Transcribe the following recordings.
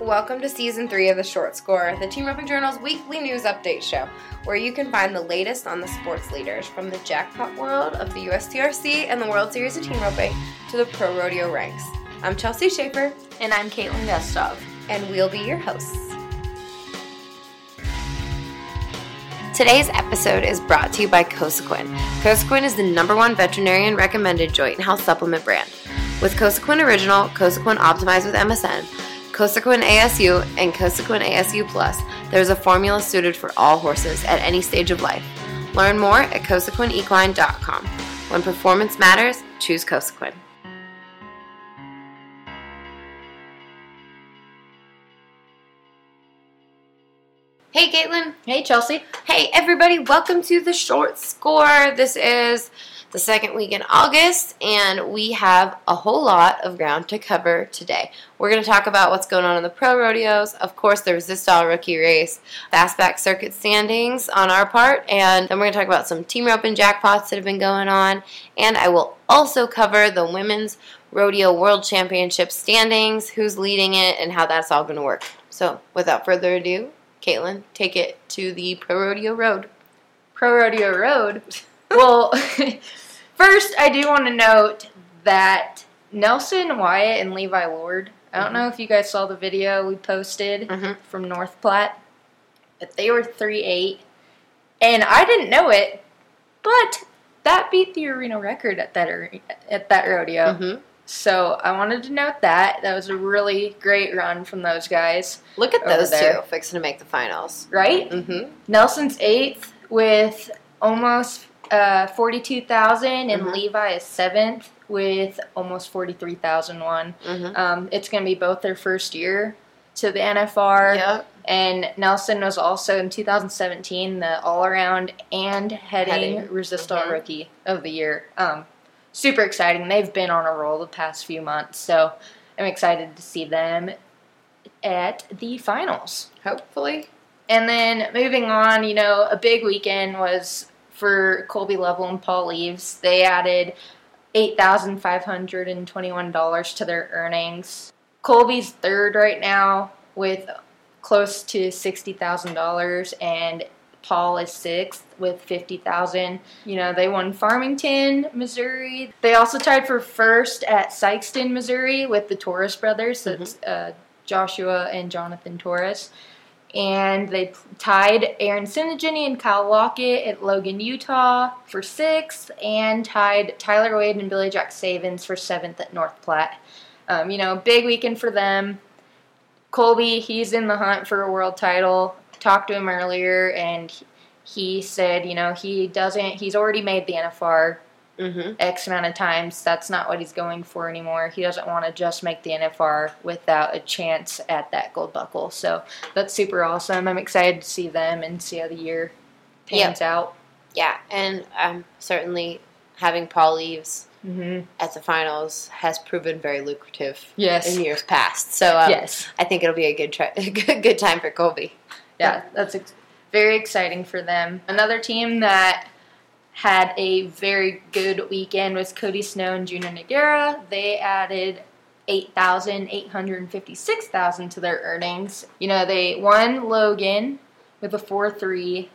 Welcome to season three of the Short Score, the Team Roping Journal's weekly news update show, where you can find the latest on the sports leaders from the jackpot world of the USTRC and the World Series of Team Roping to the pro rodeo ranks. I'm Chelsea Shaffer, And I'm Kaitlin Gustave. and we'll be your hosts. Today's episode is brought to you by Cosequin. Cosequin is the number one veterinarian recommended joint and health supplement brand. With Cosequin Original, Cosequin Optimized with MSM, Cosequin ASU, and Cosequin ASU Plus, there's a formula suited for all horses at any stage of life. Learn more at cosequinequine.com. When performance matters, choose Cosequin. Hey, Kaitlin. Hey, Chelsea. Hey, everybody, welcome to the short score. This is the second week in August, and we have a whole lot of ground to cover today. We're going to talk about what's going on in the pro rodeos, of course, the Resistol rookie race, fastback circuit standings on our part, and then we're going to talk about some team roping jackpots that have been going on, and I will also cover the women's rodeo world championship standings, who's leading it, and how that's all going to work. So, without further ado, Kaitlin, take it to the Pro Rodeo Road. Pro Rodeo Road. Well, first, I do want to note that Nelson Wyatt and Levi Lord, I don't know if you guys saw the video we posted Mhm. from North Platte, but they were 3 8. And I didn't know it, but that beat the arena record at that, at that rodeo. hmm So I wanted to note that. That was a really great run from those guys, Look at those there. two fixing to make the finals. right? Mm-hmm. Nelson's eighth with almost uh, 42,000, and Mhm. Levi is seventh with almost 43,001. Mm-hmm. Um, it's going to be both their first year to the NFR, Yep. and Nelson was also in 2017 the all around and heading, Heading. Resistol Mhm. Rookie of the Year. Um, super exciting. They've been on a roll the past few months, so I'm excited to see them at the finals. Hopefully. And then moving on, you know, a big weekend was for Colby Lovell and Paul Eaves. They added eight thousand five hundred and twenty-one dollars to their earnings. Colby's third right now with close to sixty thousand dollars, and Paul is sixth with fifty thousand. You know, they won Farmington, Missouri. They also tied for first at Sikeston, Missouri, with the Torres brothers. That's uh, Joshua and Jonathan Torres and they tied Aaron Tsinigine and Kyle Lockett at Logan, Utah for sixth, and tied Tyler Wade and Billy Jack Saebens for seventh at North Platte. Um, you know, big weekend for them. Colby, he's in the hunt for a world title. Talked to him earlier, and he said, you know, he doesn't. He's already made the NFR Mm-hmm. X amount of times. That's not what he's going for anymore. He doesn't want to just make the NFR without a chance at that gold buckle. So that's super awesome. I'm excited to see them and see how the year pans out. Yeah, and um, certainly having Paul Eaves Mm-hmm. at the finals has proven very lucrative Yes. in years past. So um, yes. I think it'll be a good, good good time for Colby. Yeah, that's ex- very exciting for them. Another team that had a very good weekend with Cody Snow and Junior Nogueira. They added 8,000, 856,000 to their earnings. You know, they won Logan with a 4-3,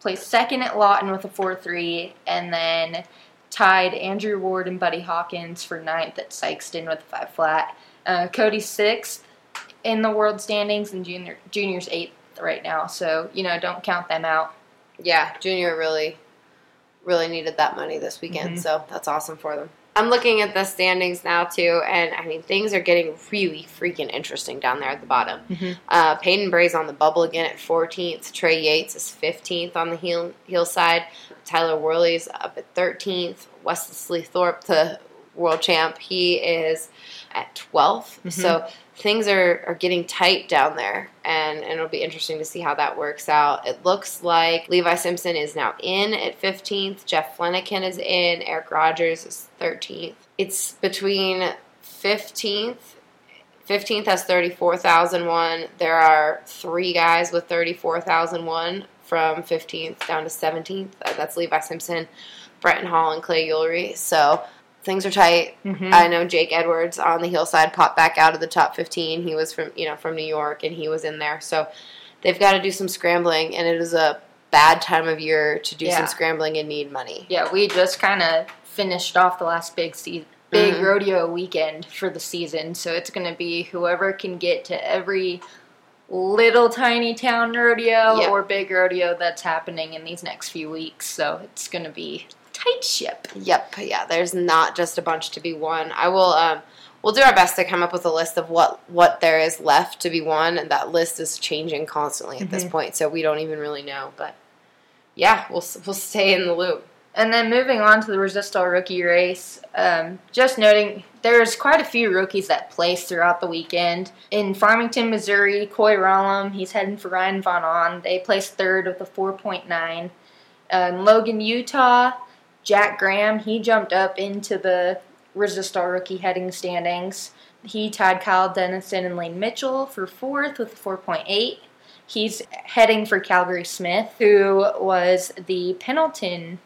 placed second at Lawton with a 4-3, and then tied Andrew Ward and Buddy Hawkins for ninth at Sikeston with a 5 flat. Uh, Cody sixth in the world standings and junior juniors eighth right now. So you know, don't count them out. Yeah, Junior really, really needed that money this weekend, Mhm. so that's awesome for them. I'm looking at the standings now too, and I mean things are getting really freaking interesting down there at the bottom. Mhm. Uh, Paden Bray's on the bubble again at 14th. Trey Yates is 15th on the heel heel side. Tyler Worley's up at 13th. Wesley Thorpe, the world champ, he is at 12th. Mhm. So things are, are getting tight down there, and, and it'll be interesting to see how that works out. It looks like Levi Simpson is now in at 15th, Jeff Flanagan is in, Erich Rogers is 13th. It's between 15th. 15th has 34,001. There are three guys with 34,001 from 15th down to 17th. Uh, That's Levi Simpson, Brenten Hall, and Clay Ullery. So things are tight. Mhm. I know Jake Edwards on the hillside popped back out of the top 15. He was from, you know, from New York and he was in there. So they've got to do some scrambling and it is a bad time of year to do Yeah. some scrambling and need money. Yeah, we just kind of finished off the last big se- big Mhm. rodeo weekend for the season, so it's going to be whoever can get to every little tiny town rodeo Yep. or big rodeo that's happening in these next few weeks. So it's going to be tight ship. Yep, yeah, there's not just a bunch to be won. I will um we'll do our best to come up with a list of what what there is left to be won and that list is changing constantly at this Mhm. point, so we don't even really know, but yeah, we'll we'll stay in the loop. And then moving on to the Resistol rookie race, um, just noting there's quite a few rookies that placed throughout the weekend. In Farmington, Missouri, Coy Rahlmann, he's heading for Ryan Von On. They placed third with a 4.9. Uh, in Logan, Utah, Jack Graham, he jumped up into the Resistol rookie heading standings. He tied Kyle Dennison and Lane Mitchell for fourth with a 4.8. He's heading for Calgary Smith, who was the Pendleton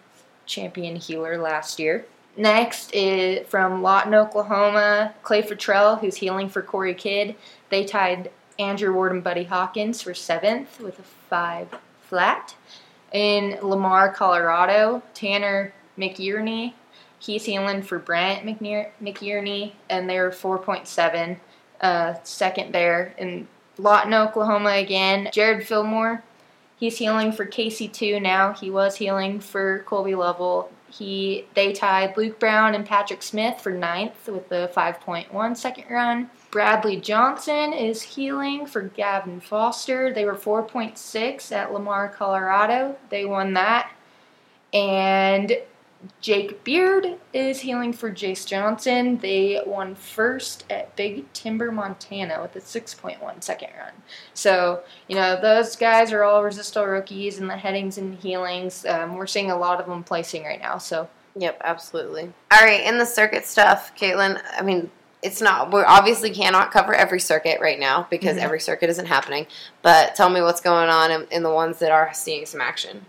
champion healer last year. Next is from Lawton, Oklahoma, Clay Futrell, who's healing for Corey Kidd. They tied Andrew Ward and Buddy Hawkins for seventh with a five flat. In Lamar, Colorado, Tanner McIerney, he's healing for Brent McNear- and they're 4.7, uh, second there. In Lawton, Oklahoma again, Jared Fillmore, He's healing for KC2 now. He was healing for Colby Lovell. He they tied Luke Brown and Patrick Smith for ninth with a 5.1 second run. Bradley Johnson is healing for Gavin Foster. They were 4.6 at Lamar, Colorado. They won that. And Jake Beard is healing for Jace Johnson. They won first at Big Timber, Montana with a 6.1 second run. So, you know, those guys are all Resistol rookies in the headings and healings. Um, we're seeing a lot of them placing right now. So, Yep, absolutely. All right, in the circuit stuff, Kaitlin, I mean, it's not, we obviously cannot cover every circuit right now because Mhm. every circuit isn't happening. But tell me what's going on in, in the ones that are seeing some action.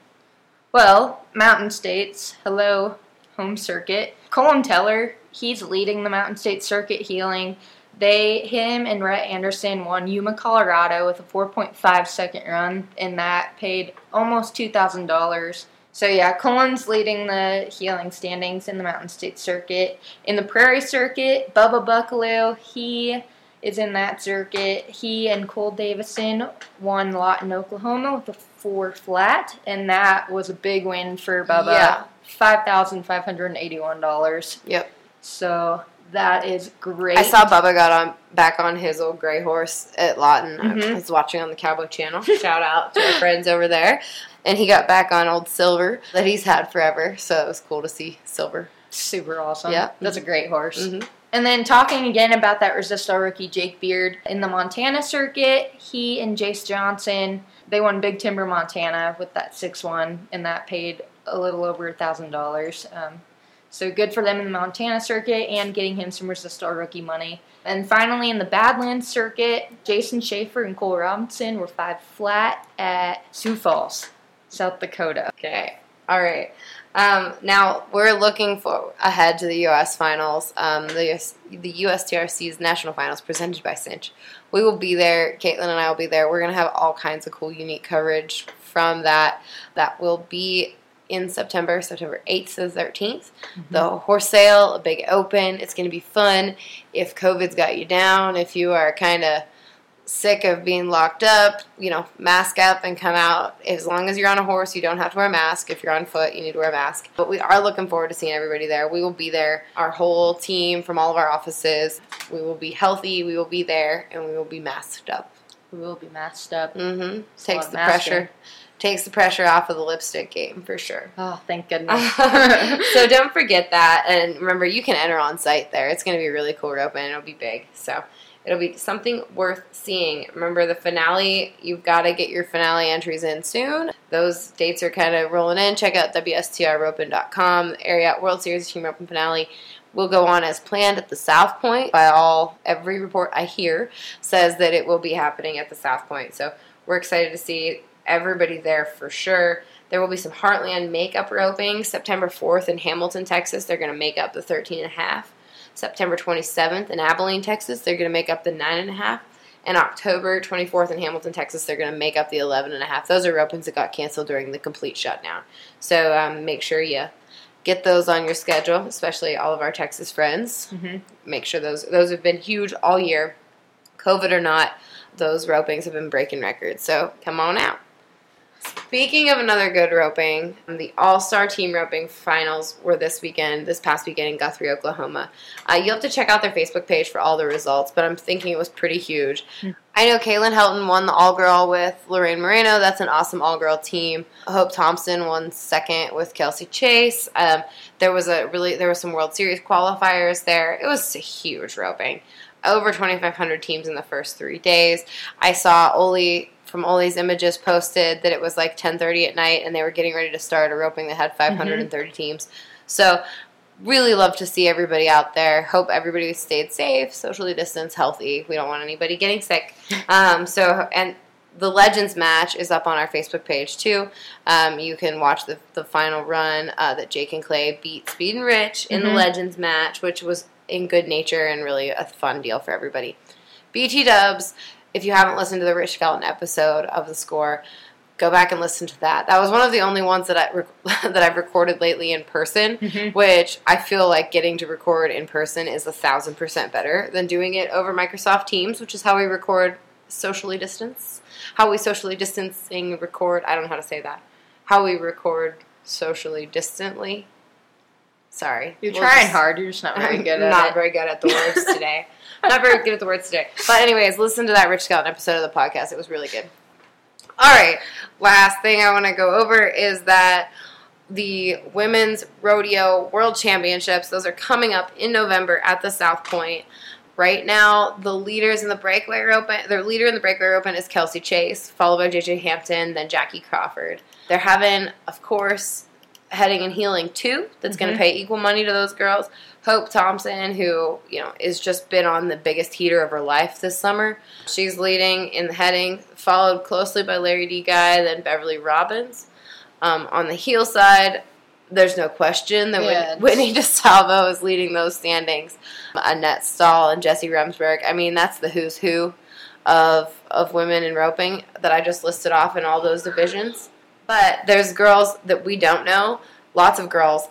Well, Mountain States, hello, home circuit. Colin Teller, he's leading the Mountain States circuit healing. They, him and Rhett Anderson won Yuma, Colorado with a 4.5 second run, and that paid almost $2,000. So yeah, Colin's leading the healing standings in the Mountain States circuit. In the Prairie circuit, Bubba Buckaloo, he is in that circuit. He and Cole Davison won Lawton, Oklahoma with a four flat, and that was a big win for Bubba. Yeah. Five thousand five hundred eighty-one dollars. Yep. So that is great. I saw Bubba got on back on his old gray horse at Lawton. I Mhm. was watching on the Cowboy Channel. Shout out to our friends over there. And he got back on old Silver that he's had forever. So it was cool to see Silver. super awesome. Yeah. that's a great horse. Mhm. And then talking again about that Resistol rookie Jake Beard in the Montana circuit, he and Jace Johnson they won Big Timber Montana with that six one, and that paid a little over a thousand dollars. Um, so good for them in the Montana circuit and getting him some Resistol rookie money. And finally in the Badlands circuit, Jason Schaefer and Cole Robinson were five flat at Sioux Falls, South Dakota. Okay. All right. Um, now we're looking for ahead to the U.S. finals. Um, the US, the USTRC's national finals presented by Cinch. We will be there. Kaitlin and I will be there. We're gonna have all kinds of cool, unique coverage from that. That will be in September, September 8th to the 13th. The horse sale, a big open. It's going to be fun. If COVID's got you down, if you are kind of sick of being locked up, you know, mask up and come out. As long as you're on a horse, you don't have to wear a mask. If you're on foot, you need to wear a mask. But we are looking forward to seeing everybody there. We will be there, our whole team from all of our offices. We will be healthy, we will be there, and we will be masked up. We will be masked up. Mm-hmm. Takes the masking. pressure. Takes the pressure off of the lipstick game for sure. Oh, thank goodness. so don't forget that, and remember you can enter on site there. It's going to be a really cool open. It'll be big, so it'll be something worth seeing. Remember the finale. You've got to get your finale entries in soon. Those dates are kind of rolling in. Check out wstrroping.com. The area World Series Team Open finale will go on as planned at the South Point. By all every report I hear says that it will be happening at the South Point. So we're excited to see everybody there for sure. There will be some Heartland makeup roping September 4th in Hamilton, Texas. They're going to make up the 13 and a half. September 27th in Abilene, Texas. They're going to make up the nine and a half. And October 24th in Hamilton, Texas, they're going to make up the 11 and a half. Those are ropings that got canceled during the complete shutdown. So um, make sure you get those on your schedule, especially all of our Texas friends. Mm-hmm. Make sure those those have been huge all year, COVID or not. Those ropings have been breaking records. So come on out. Speaking of another good roping, the All Star Team Roping Finals were this weekend, this past weekend in Guthrie, Oklahoma. Uh, you'll have to check out their Facebook page for all the results, but I'm thinking it was pretty huge. Hmm. I know Kaylin Helton won the All Girl with Lorraine Moreno. That's an awesome All Girl team. Hope Thompson won second with Kelsey Chase. Um, there was a really there was some World Series qualifiers there. It was a huge roping. Over 2,500 teams in the first three days. I saw Oli from all these Images posted that it was like 10:30 at night, and they were getting ready to start a roping that had 530 teams. So, really love to see everybody out there. Hope everybody stayed safe, socially distanced, healthy. We don't want anybody getting sick. Um, so, and the Legends match is up on our Facebook page too. Um, you can watch the, the final run uh, that Jake and Clay beat Speed and Rich in the Mhm. Legends match, which was in good nature and really a fun deal for everybody. BT Dubs, if you haven't listened to the Rich Skelton episode of the score, go back and listen to that. That was one of the only ones that I rec- that I've recorded lately in person, Mhm. which I feel like getting to record in person is a thousand percent better than doing it over Microsoft Teams, which is how we record socially distance. How we socially distancing record. I don't know how to say that. How we record socially distantly. Sorry, You're We'll trying just- hard. You're just not very I'm good at not it. very good at the words today. not very good at the words today. But anyways, listen to that Rich Skelton episode of the podcast. It was really good. All right, last thing I want to go over is that the women's rodeo world championships. Those are coming up in November at the South Point. Right now, the leaders in the breakaway open, their leader in the breakaway open is Kelsey Chase, followed by JJ Hampton, then Jackie Crawford. They're having, of course, heading and healing two. That's going Mhm. to pay equal money to those girls. Hope Thompson, who you know is just been on the biggest heater of her life this summer, she's leading in the heading, followed closely by Lari Dee Guy, then Beverly Robbins. Um, on the heel side, there's no question that Yeah, Whit- Whitney DeSalvo is leading those standings. Annette Stahl and Jesse Remsburg. I mean, that's the who's who of of women in roping that I just listed off in all those divisions. But there's girls that we don't know. Lots of girls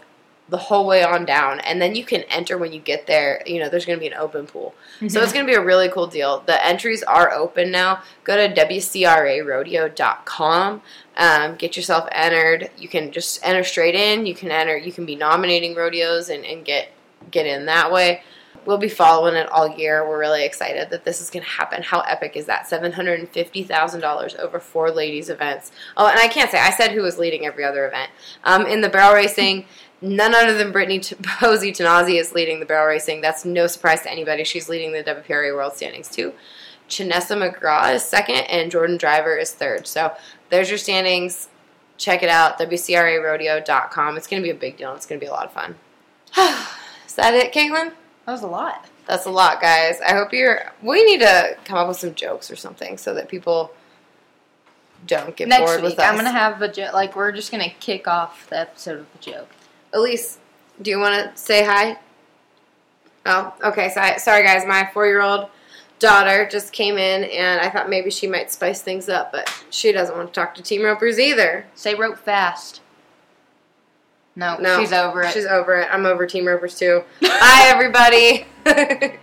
the whole way on down, and then you can enter when you get there. You know, there's going to be an open pool, so it's going to be a really cool deal. The entries are open now. Go to wcrarodeo.com. Um, get yourself entered. You can just enter straight in. You can enter. You can be nominating rodeos and, and get get in that way. We'll be following it all year. We're really excited that this is going to happen. How epic is that? Seven hundred and fifty thousand dollars over four ladies events. Oh, and I can't say I said who was leading every other event. Um, in the barrel racing, none other than Brittany T- Pozzi Tonozzi is leading the barrel racing. That's no surprise to anybody. She's leading the WPRA World Standings too. Chanessa McGraw is second, and Jordan Driver is third. So there's your standings. Check it out, WCRArodeo.com. It's going to be a big deal. It's going to be a lot of fun. is that it, Kaitlin? That was a lot. That's a lot, guys. I hope you're. We need to come up with some jokes or something so that people don't get Next bored week, with us. I'm gonna have a joke. Like we're just gonna kick off the episode with a joke. Elise, do you want to say hi? Oh, okay. So, sorry, guys. My four-year-old daughter just came in, and I thought maybe she might spice things up, but she doesn't want to talk to team ropers either. Say rope fast. No, No, she's over it. She's over it. I'm over team ropers too. Bye, everybody.